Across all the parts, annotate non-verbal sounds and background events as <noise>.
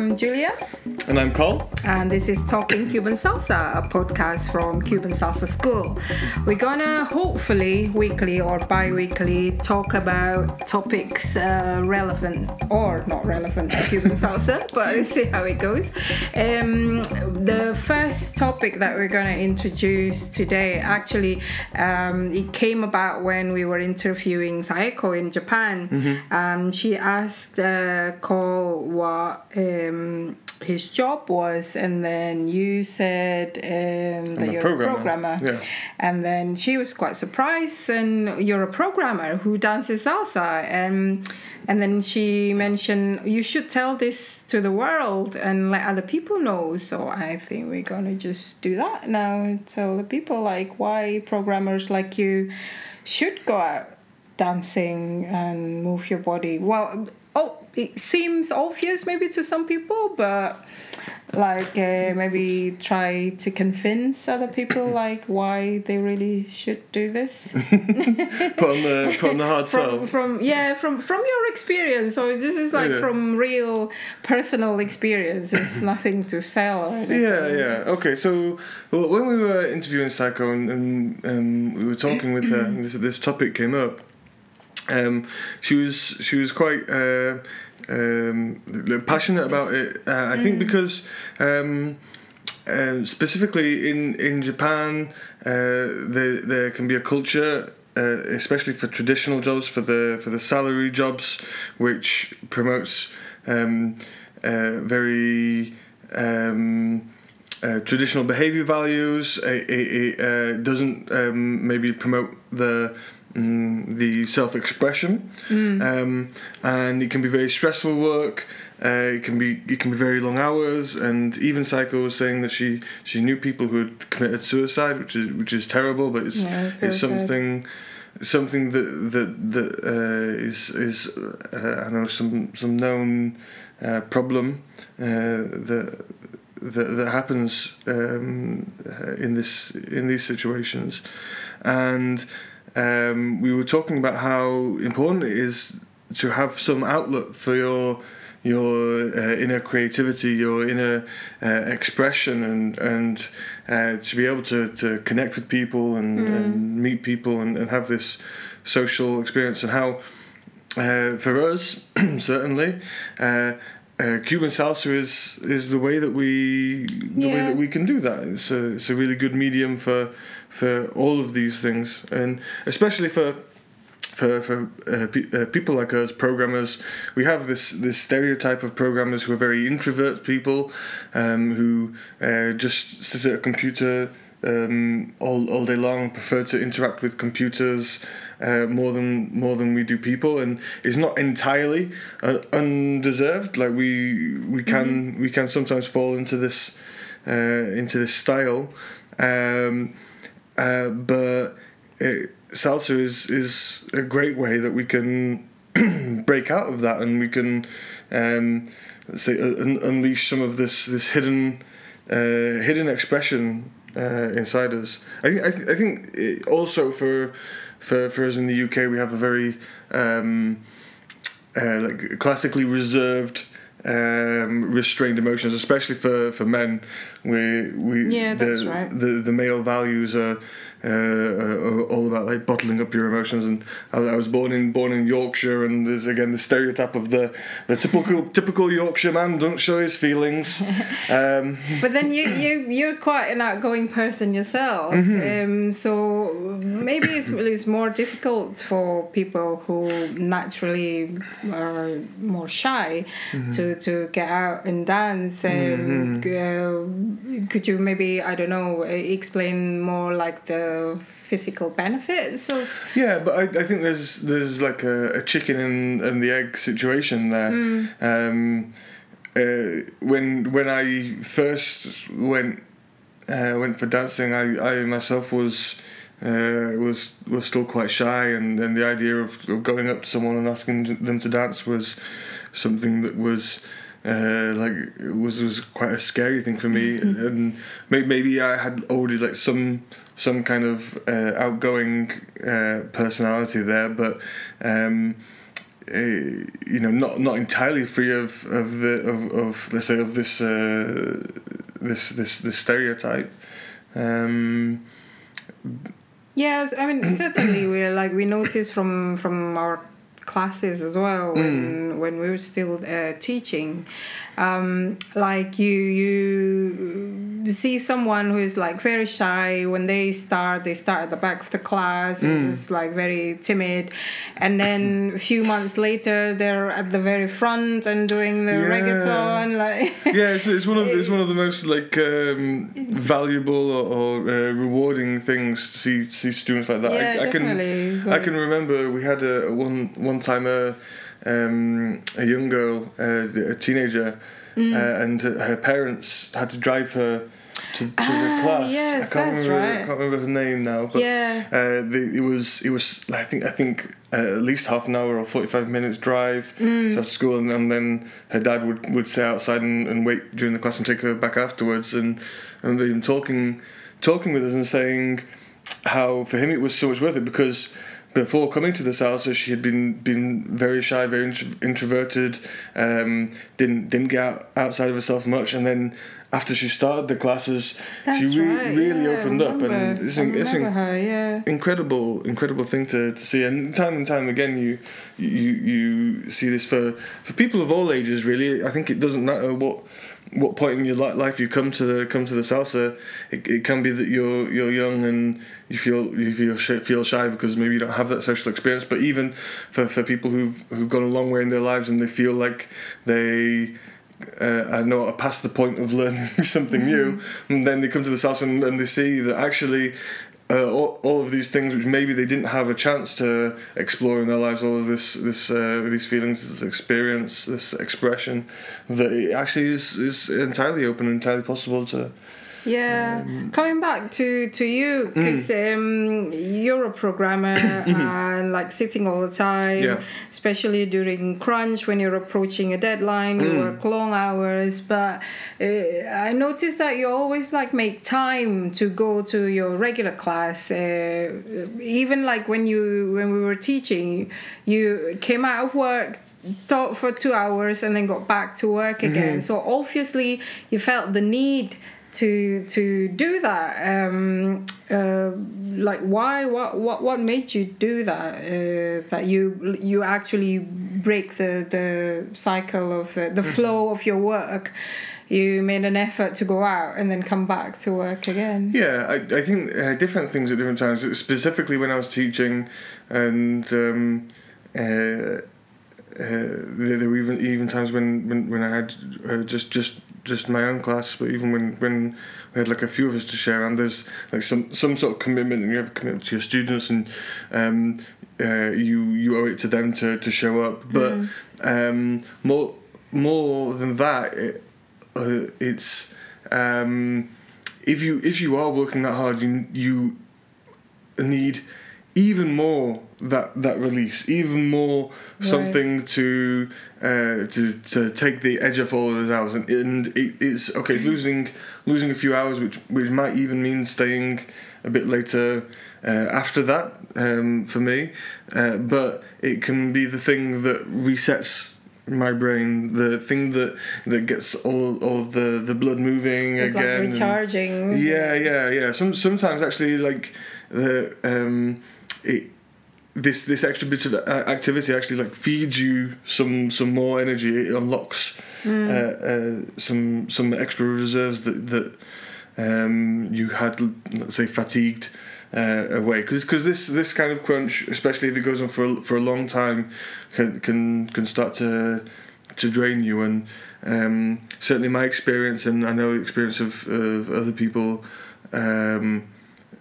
I'm Julia. And I'm Cole. And this is Talking Cuban Salsa, a podcast from Cuban Salsa School. We're gonna hopefully weekly or bi weekly talk about topics uh, relevant or not relevant to Cuban salsa, <laughs> but let's see how it goes. Um, the first topic that we're gonna introduce today actually um, it came about when we were interviewing Saeko in Japan. Mm-hmm. Um, she asked uh, Cole what um, his job was, and then you said um, that you're programmer. a programmer. Yeah. And then she was quite surprised, and you're a programmer who dances salsa, and and then she mentioned you should tell this to the world and let other people know. So I think we're gonna just do that now, and tell the people like why programmers like you should go out dancing and move your body. Well, oh, it seems obvious maybe to some people, but like uh, maybe try to convince other people <laughs> like why they really should do this <laughs> Put on the put on the hard from, sell. from yeah from from your experience so this is like Yeah. from real personal experience it's <laughs> nothing to sell or. Yeah, yeah. Okay, so well, when we were interviewing Saeko and, and um, we were talking with her, <clears throat> and this this topic came up. Um, she was she was quite uh, um, passionate about it. Uh, I think because. Um, um, specifically in in Japan, uh, there there can be a culture, uh, especially for traditional jobs, for the for the salary jobs, which promotes um, uh, very um, uh, traditional behavior values. It, it, it uh, doesn't um, maybe promote the mm, the self expression, um, and it can be very stressful work. Uh, it can be it can be very long hours, and even Saeko was saying that she she knew people who had committed suicide, which is which is terrible, but it's Yeah, it's sad. something something that that that uh, is is uh, I know some some known uh, problem uh, that that, that happens um, uh, in this in these situations, and um, we were talking about how important it is to have some outlet for your your uh, inner creativity, your inner uh, expression, and and uh, to be able to, to connect with people and, and meet people and, and have this social experience, and how uh, for us <clears throat> certainly. Uh, uh, Cuban salsa is is the way that we the way that we can do that. It's a it's a really good medium for for all of these things, and especially for for for uh, pe- uh, people like us, programmers, we have this this stereotype of programmers who are very introvert people, um, who uh, just sit at a computer um, all all day long, prefer to interact with computers. Uh, more than more than we do people, and it's not entirely uh, undeserved. Like we we can we can sometimes fall into this uh, into this style, um, uh, but it, is is a great way that we can <clears throat> break out of that and we can um, let's say un- unleash some of this this hidden uh, hidden expression uh, inside us. I I, th- I think also for for for us in the UK we have a very um, uh, like classically reserved um, restrained emotions, especially for, for men. We we Yeah, the, that's right. the the male values are, uh, are all about like bottling up your emotions. And I, I was born in born in Yorkshire, and there's again the stereotype of the the typical <laughs> typical Yorkshire man don't show his feelings. <laughs> Um, but then you you you're quite an outgoing person yourself um, so maybe it's, it's more difficult for people who naturally are more shy to to get out and dance um, uh, could you maybe i don't know explain more like the physical benefits of Yeah, but I, I think there's there's like a, a chicken and, and the egg situation there. Um, uh, when when I first went uh, went for dancing, I, I myself was uh, was was still quite shy, and, and the idea of, of going up to someone and asking them to dance was something that was. Uh, like it was was quite a scary thing for me, and may, maybe I had already like some some kind of uh, outgoing uh, personality there, but um, uh, you know not not entirely free of of the of, of let's say of this uh, this this this stereotype. Um, Yes, I mean <clears throat> certainly we like we noticed from from our classes as well when when we were still uh, teaching um, like you you see someone who's like very shy when they start they start at the back of the class and just like very timid and then a few months later they're at the very front and doing the Yeah. reggaeton like <laughs> yeah, it's, it's one of it's one of the most like um, <laughs> valuable or, or uh, rewarding things to see see students like that. Yeah, I, I can definitely. It's I can remember we had a one one time a um, a young girl, uh, a teenager, Mm. uh, and her parents had to drive her to, to Ah, the class. yes, I can't remember right. I can't remember her name now, but Yeah. uh, the, it was it was I think I think uh, at least half an hour or forty five minutes drive Mm. to after school, and, and then her dad would, would sit outside and, and wait during the class and take her back afterwards, and and him talking talking with us and saying how for him it was so much worth it because before coming to the salsa she had been been very shy very intro- introverted um, didn't didn't get out, outside of herself much. And then after she started the classes That's she re- right, really yeah, opened up. And it's, in, it's her, yeah. incredible incredible thing to, to see. And time and time again you you you see this for for people of all ages really. I think it doesn't matter what what point in your life you come to the come to the salsa it, it can be that you're you're young and you feel you feel shy, feel shy because maybe you don't have that social experience. But even for, for people who've who've gone a long way in their lives and they feel like they uh, I know are past the point of learning <laughs> something new, and then they come to the salsa and, and they see that actually uh, all, all of these things which maybe they didn't have a chance to explore in their lives, all of this this uh, these feelings, this experience, this expression, that it actually is is entirely open, and entirely possible to. Yeah, coming back to to you Mm. because um, you're a programmer and <clears throat> like sitting all the time, Yeah. especially during crunch when you're approaching a deadline, you Mm. work long hours. But uh, I noticed that you always like make time to go to your regular class. Uh, even like when you when we were teaching, you came out of work. Taught for two hours and then got back to work again. So obviously, you felt the need to to do that. Um uh like why what what what made you do that? Uh, that you you actually break the the cycle of uh, the flow of your work. You made an effort to go out and then come back to work again. Yeah, I, I think uh, different things at different times. Specifically, when I was teaching, and um, uh, uh, there, there were even even times when when, when I had uh, just just just my own class, but even when when we had like a few of us to share, and there's like some some sort of commitment, and you have a commitment to your students, and um, uh, you you owe it to them to, to show up. But um, more more than that, it, uh, it's um, if you if you are working that hard, you you need even more that that release, even more something to uh, to to take the edge off all of those hours, and, and it, it's okay losing losing a few hours, which which might even mean staying a bit later uh, after that um, for me, uh, but it can be the thing that resets my brain, the thing that that gets all all of the the blood moving it's like again. and- recharging yeah, yeah, yeah. Some sometimes actually like the um, it this this extra bit of activity actually like feeds you some some more energy. It unlocks uh, uh, some some extra reserves that that um, you had let's say fatigued. Uh, away because this this kind of crunch, especially if it goes on for a, for a long time, can can can start to to drain you and um, certainly my experience and I know the experience of, of other people um,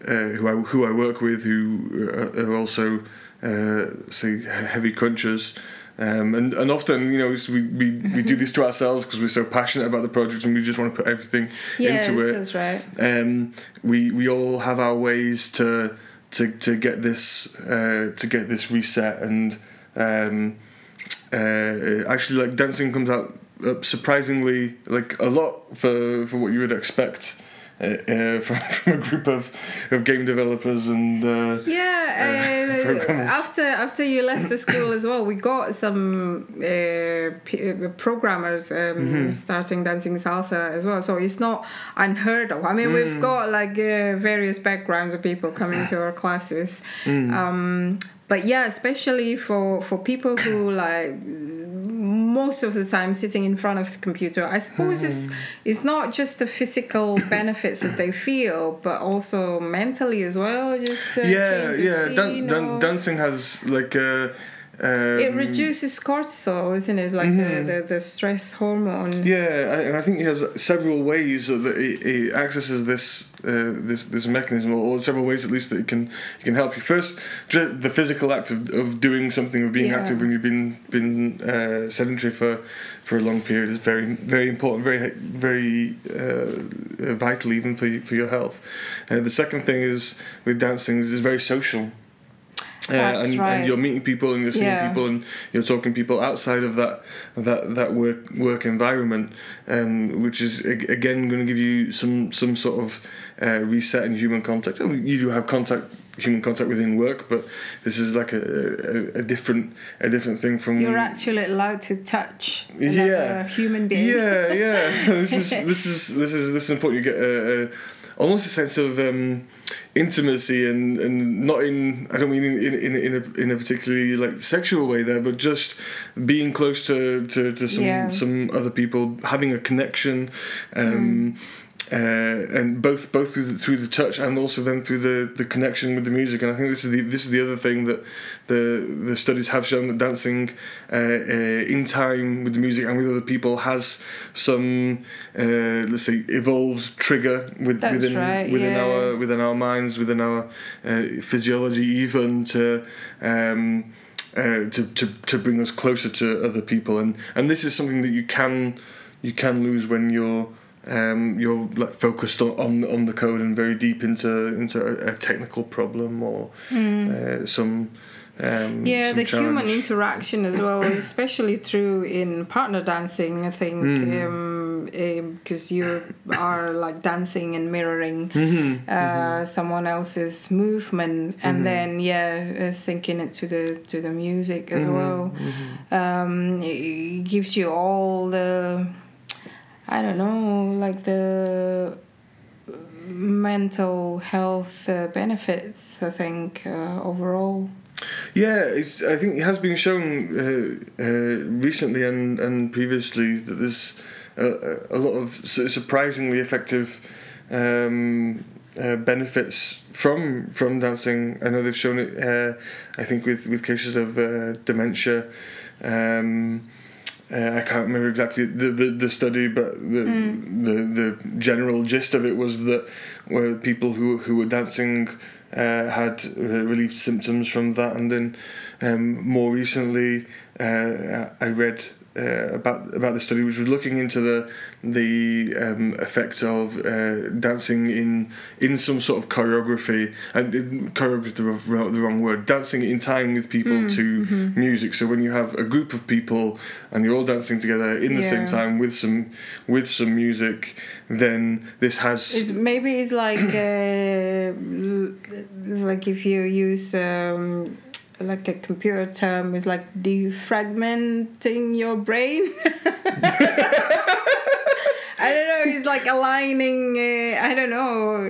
uh, who I who I work with who are, are also uh, say heavy crunchers. Um, and, and often, you know, we, we, we do this to ourselves because we're so passionate about the project and we just want to put everything yeah into it that's right. Um, we we all have our ways to to to get this uh, to get this reset and um, uh, actually like dancing comes out uh, surprisingly like a lot for for what you would expect uh, uh, <laughs> from, from a group of, of game developers and uh, yeah uh, <laughs> programmers. after after you left the school as well we got some uh, p- uh, programmers um, Mm-hmm. starting dancing salsa as well so it's not unheard of i mean Mm. we've got like uh, various backgrounds of people coming to our classes Mm. um, but yeah especially for for people who like most of the time sitting in front of the computer i suppose it's Mm. it's not just the physical <coughs> benefits that they feel but also mentally as well just uh, yeah yeah dan- dan- dancing has like a um, it reduces cortisol isn't it like the, the, the stress hormone Mm-hmm. Yeah, I- and I think he has several ways that he, he accesses this uh, this this mechanism, or, several ways at least that it can it can help you. First, the physical act of, of doing something, of being Yeah. active when you've been been uh, sedentary for for a long period is very very important, very very uh, vital even for you, for your health. Uh, the second thing is with dancing is it's very social. That's and, right. and you're meeting people and you're seeing Yeah. people and you're talking to people outside of that that that work work environment, um, which is again going to give you some some sort of uh, reset in human contact. I mean, you do have contact human contact within work, but this is like a, a, a different a different thing from you're actually allowed to touch Yeah. human being yeah, yeah. <laughs> this is this is this is this is important. You get a, a almost a sense of um, intimacy and, and not in I don't mean in, in, in, in a in a particularly like sexual way there, but just being close to, to, to some Yeah. some other people, having a connection. Um, uh, and both both through the, through the touch and also then through the, the connection with the music and I think this is the this is the other thing that the the studies have shown that dancing uh, uh, in time with the music and with other people has some uh, let's say evolved trigger with, That's within right, within yeah. our within our minds within our uh, physiology even to um, uh, to, to to bring us closer to other people and and this is something that you can you can lose when you're um, you're like focused on, on on the code and very deep into into a, a technical problem or uh, some um. Yeah, the human interaction as well, <coughs> especially true in partner dancing. I think Mm. because you are like dancing and mirroring Mm-hmm. uh, someone else's movement, and then yeah, uh, syncing it to the to the music as Mm-hmm. well. Um, it gives you all the I don't know, like the mental health uh, benefits. I think uh, overall. Yeah, it's. I think it has been shown uh, uh, recently and, and previously that there's a, a lot of surprisingly effective um, uh, benefits from from dancing. I know they've shown it. Uh, I think with with cases of dementia. Um, uh, I can't remember exactly the, the, the study, but the, the the general gist of it was that where people who who were dancing uh, had uh, relieved symptoms from that, and then um, more recently uh, I read uh, about about the study which was looking into the the um, effects of uh, dancing in in some sort of choreography. And uh, choreography is the wrong, the wrong word. Dancing in time with people to music. So when you have a group of people and you're all dancing together in the same time with some with some music then this has It's, maybe it's like uh, like if you use um, like a computer term, is like defragmenting your brain. <laughs> I don't know. It's like aligning. Uh, I don't know.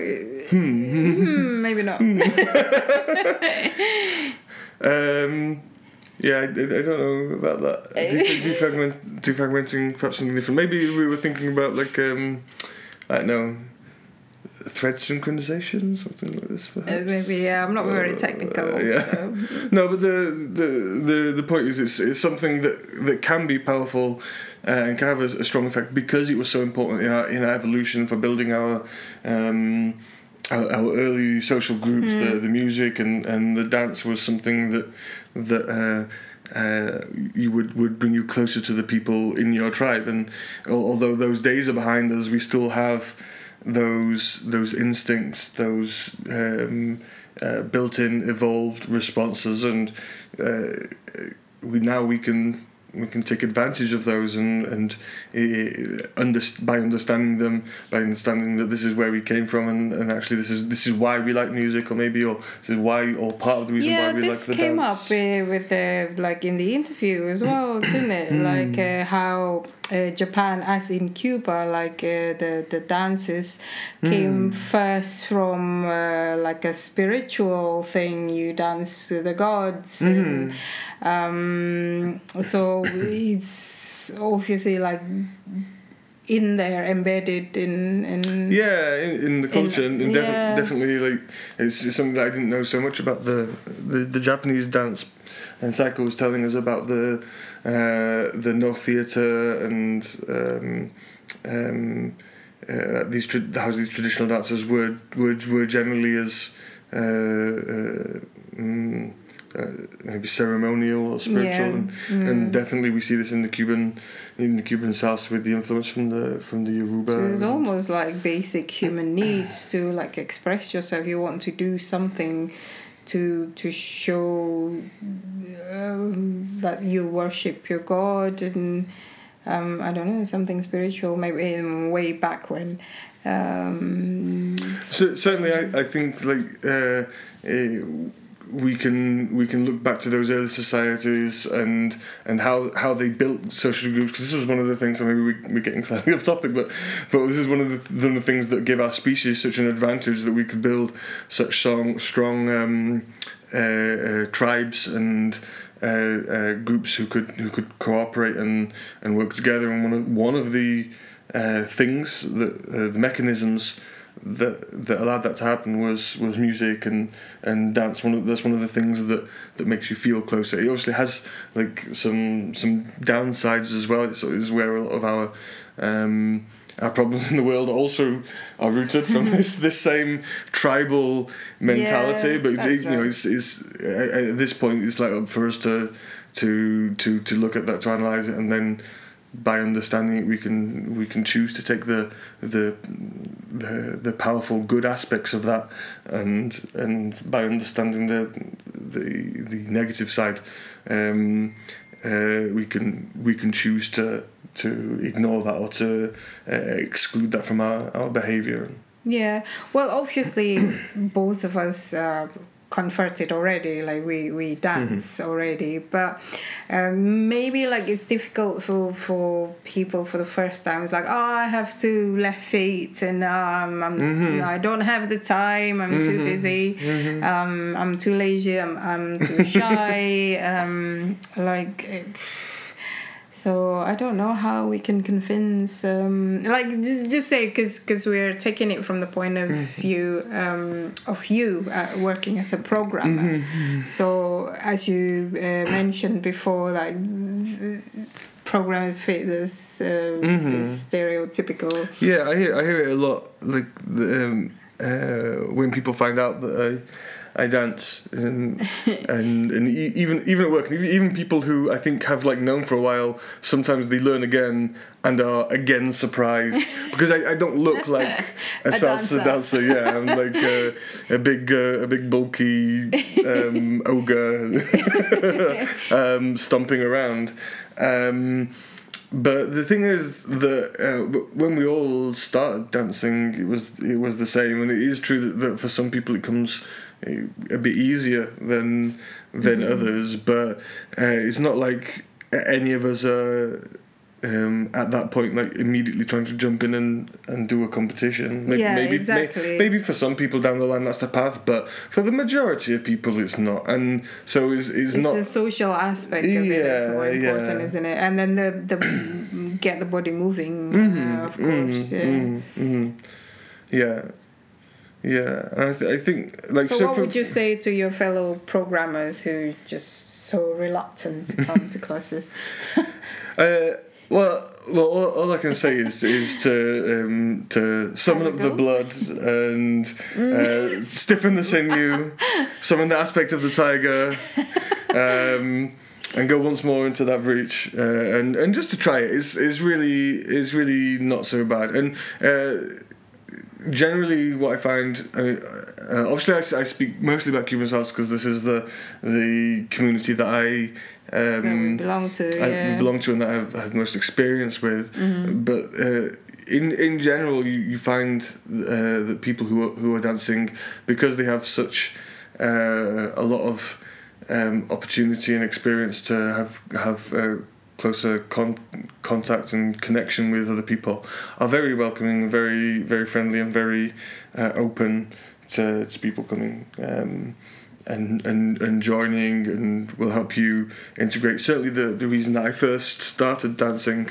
Hmm, maybe not. <laughs> Um, yeah, I, I don't know about that. Defragment, defragmenting, perhaps something different. Maybe we were thinking about like um, I don't know, thread synchronization, something like this. Uh, maybe yeah. I'm not very Uh, technical. uh, yeah. so. <laughs> No, but the the the, the point is, it's, it's something that that can be powerful. Uh, and can have a, a strong effect because it was so important in our in our evolution for building our um, our, our early social groups. The the music and, and the dance was something that that. Uh, uh, you would, would bring you closer to the people in your tribe, and al- although those days are behind us, we still have those those instincts, those um, uh, built-in evolved responses, and uh, we now we can we can take advantage of those and and uh, under, by understanding them by understanding that this is where we came from and, and actually this is this is why we like music or maybe or this is why or part of the reason yeah, why we this like the came dance. up uh, with the like in the interview as well, didn't it? Like uh, how uh, Japan, as in Cuba, like uh, the the dances came first from uh, like a spiritual thing. You dance to the gods. And, um, so it's obviously like in there, embedded in in. Yeah, in, in the culture, and, and defi- yeah. definitely like it's, it's something that I didn't know so much about the the, the Japanese dance. And Saeko was telling us about the uh, the Noh theatre and um, um, uh, these tra- how these traditional dancers were were, were generally as uh, uh, mm, uh, maybe ceremonial or spiritual, Yeah, and, mm. and definitely we see this in the Cuban in the Cuban salsa with the influence from the from the Yoruba. So it's almost like basic human needs to like express yourself. You want to do something to to show um, that you worship your God and um, I don't know something spiritual. Maybe in way back when. Um, So, certainly, I, I think like uh, uh, we can we can look back to those early societies and and how how they built social groups because this was one of the things. And maybe we, we're getting <laughs> slightly off topic, but but this is one of the, the things that give our species such an advantage that we could build such strong strong um, uh, uh, tribes and. Uh, uh, groups who could who could cooperate and, and work together and one of one of the uh, things that uh, the mechanisms that that allowed that to happen was was music and and dance. One of that's one of the things that that makes you feel closer. It obviously has like some some downsides as well. It's, it's where a lot of our um, our problems in the world also are rooted from <laughs> this this same tribal mentality. Yeah, but it, you know, it's, it's at at this point it's like up for us to to to to look at that to analyze it and then by understanding it we can we can choose to take the the the, the powerful good aspects of that and and by understanding the the the negative side um, uh, we can we can choose to to ignore that or to uh, exclude that from our, our behavior. Yeah, well, obviously, both of us uh, converted already. Like we we dance already, but um, maybe like it's difficult for for people for the first time. It's like, oh, I have two left feet, and um, I'm I don't have the time. I'm too busy. Um, I'm too lazy. I'm I'm too <laughs> shy. um, like. So I don't know how we can convince, um, like just, just say because because we're taking it from the point of view um, of you uh, working as a programmer. So as you uh, mentioned before, like programmers fit this, uh, this stereotypical. Yeah, I hear I hear it a lot. Like the, um, uh, when people find out that I I dance and and and e- even even at work, and even- people who I think have like known for a while, sometimes they learn again and are again surprised <laughs> because I, I don't look like <laughs> a, A salsa dancer. dancer. Yeah, I'm like uh, a big uh, a big bulky um, <laughs> ogre um, stomping around. Um, but the thing is that uh, when we all started dancing, it was it was the same, and it is true that, that for some people it comes a bit easier than than others. But uh, it's not like any of us are um, at that point like immediately trying to jump in and, and do a competition. Maybe, Yeah, maybe, may- exactly. maybe for some people down the line that's the path, but for the majority of people it's not. And so it's, it's, It's not. the social aspect of it that's more important, yeah. isn't it? And then the the <clears throat> get the body moving, uh, of course. yeah. Mm, mm. Yeah, yeah. And I, th- I think like So, so, what for, would you say to your fellow programmers who just so reluctant to <laughs> come to classes? Uh, well, well, all, all I can say is is to um, to summon up a the blood and uh, stiffen the sinew, <laughs> summon the aspect of the tiger, um, and go once more into that breach, uh, and and just to try it is is really is really not so bad, and. Uh, generally what I find, I mean, uh, obviously I, I speak mostly about Cuban salsa because this is the the community that I that um, belong to. I Yeah. belong to and that I've had most experience with. Mm-hmm. But uh, in in general, you, you find uh, that people who are, who are dancing because they have such uh, a lot of um, opportunity and experience to have have. Closer con- contact and connection with other people are very welcoming very very friendly and very uh, open to, to people coming um, and, and and joining and will help you integrate. Certainly, the, the reason that I first started dancing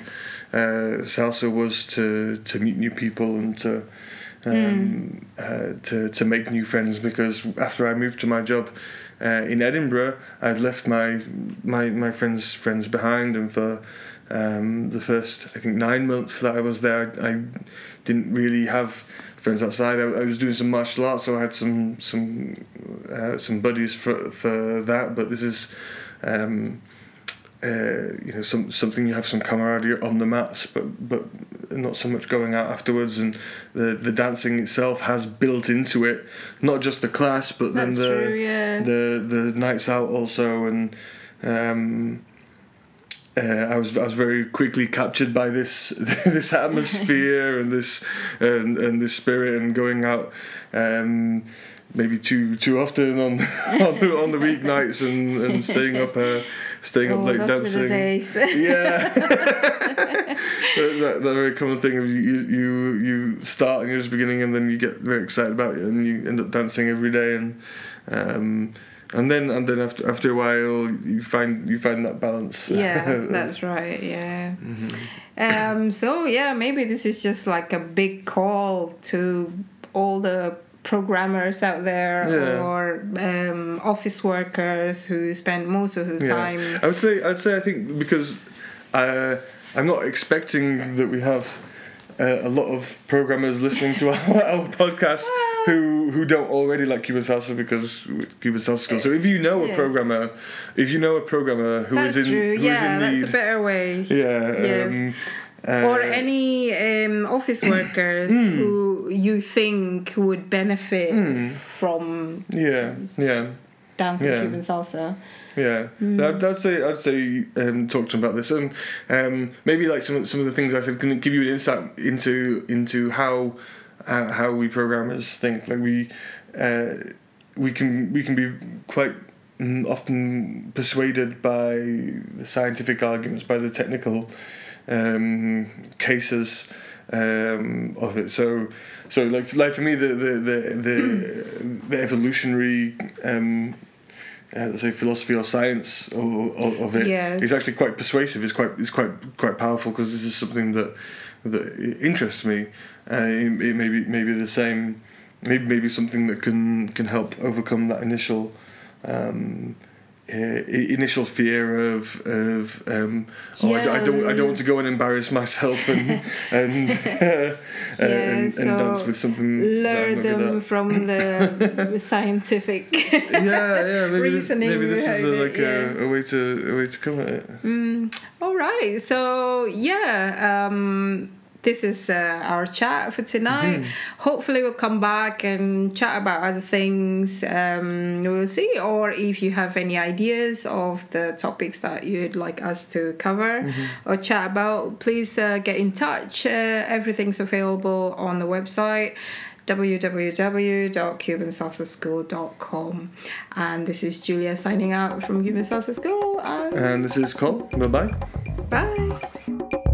uh, salsa was to to meet new people and to um, uh, to to make new friends. Because after I moved to my job uh, in Edinburgh, I'd left my my my friends friends behind, and for um, the first I think nine months that I was there, I didn't really have friends outside. I, I was doing some martial arts, so I had some some uh, some buddies for for that. But this is. Um, uh, you know, some something you have some camaraderie on the mats, but but not so much going out afterwards. And the the dancing itself has built into it, not just the class, but That's then the true, yeah. the the nights out also. And um, uh, I was I was very quickly captured by this <laughs> this atmosphere and this and, and this spirit and going out. Um, Maybe too too often on <laughs> on the, on the weeknights and, and staying up uh, staying up Oh, late were the dancing. Yeah, <laughs> <laughs> that, that, that very common thing of you, you you start and you're just beginning and then you get very excited about it and you end up dancing every day and um, and then and then after after a while you find you find that balance. yeah, <laughs> that's right. Yeah. Mm-hmm. Um, so yeah, maybe this is just like a big call to all the programmers out there Yeah. or um, office workers who spend most of the time. I would say I'd say I think because uh, I'm not expecting that we have uh, a lot of programmers listening to our, <laughs> our podcast who who don't already like Cuban salsa because Cuban salsa school. So if you know a Yes. programmer, if you know a programmer who is That's in true. who is Yeah, in that's need, a better way. yeah, Yes. um, or any um, office <clears throat> workers Hmm. who you think would benefit from yeah, yeah. dancing Yeah. Cuban salsa. Yeah, Hmm. I'd, I'd say I'd say um, talk to them about this, and um, maybe like some of- some of the things I said can give you an insight into into how uh, how we programmers think. Like we uh, we can we can be quite mm, often persuaded by the scientific arguments, by the technical um, cases um, of it. So so like like for me the the the the, the evolutionary. Um, uh, let's say philosophy or science of, of, of it Yes. is actually quite persuasive. It's quite it's quite quite powerful because this is something that that interests me. Uh, it, it may be maybe the same, maybe maybe something that can can help overcome that initial. Um, uh, initial fear of of um, oh I don't I don't want to go and embarrass myself and and, <laughs> uh, <laughs> and, so and dance with something that I'm Lure not them from the <laughs> scientific. yeah, yeah. Maybe this, reasoning maybe this is a, it, like a, a way to a way to come at it. All right. So yeah, um, this is uh, our chat for tonight. Hopefully, we'll come back and chat about other things. Um, we'll see. Or if you have any ideas of the topics that you'd like us to cover or chat about, please uh, get in touch. Uh, everything's available on the website www.cubansalsaschool.com and this is Julia signing out from Cuban Salsa School and And this is Cole. Bye bye. bye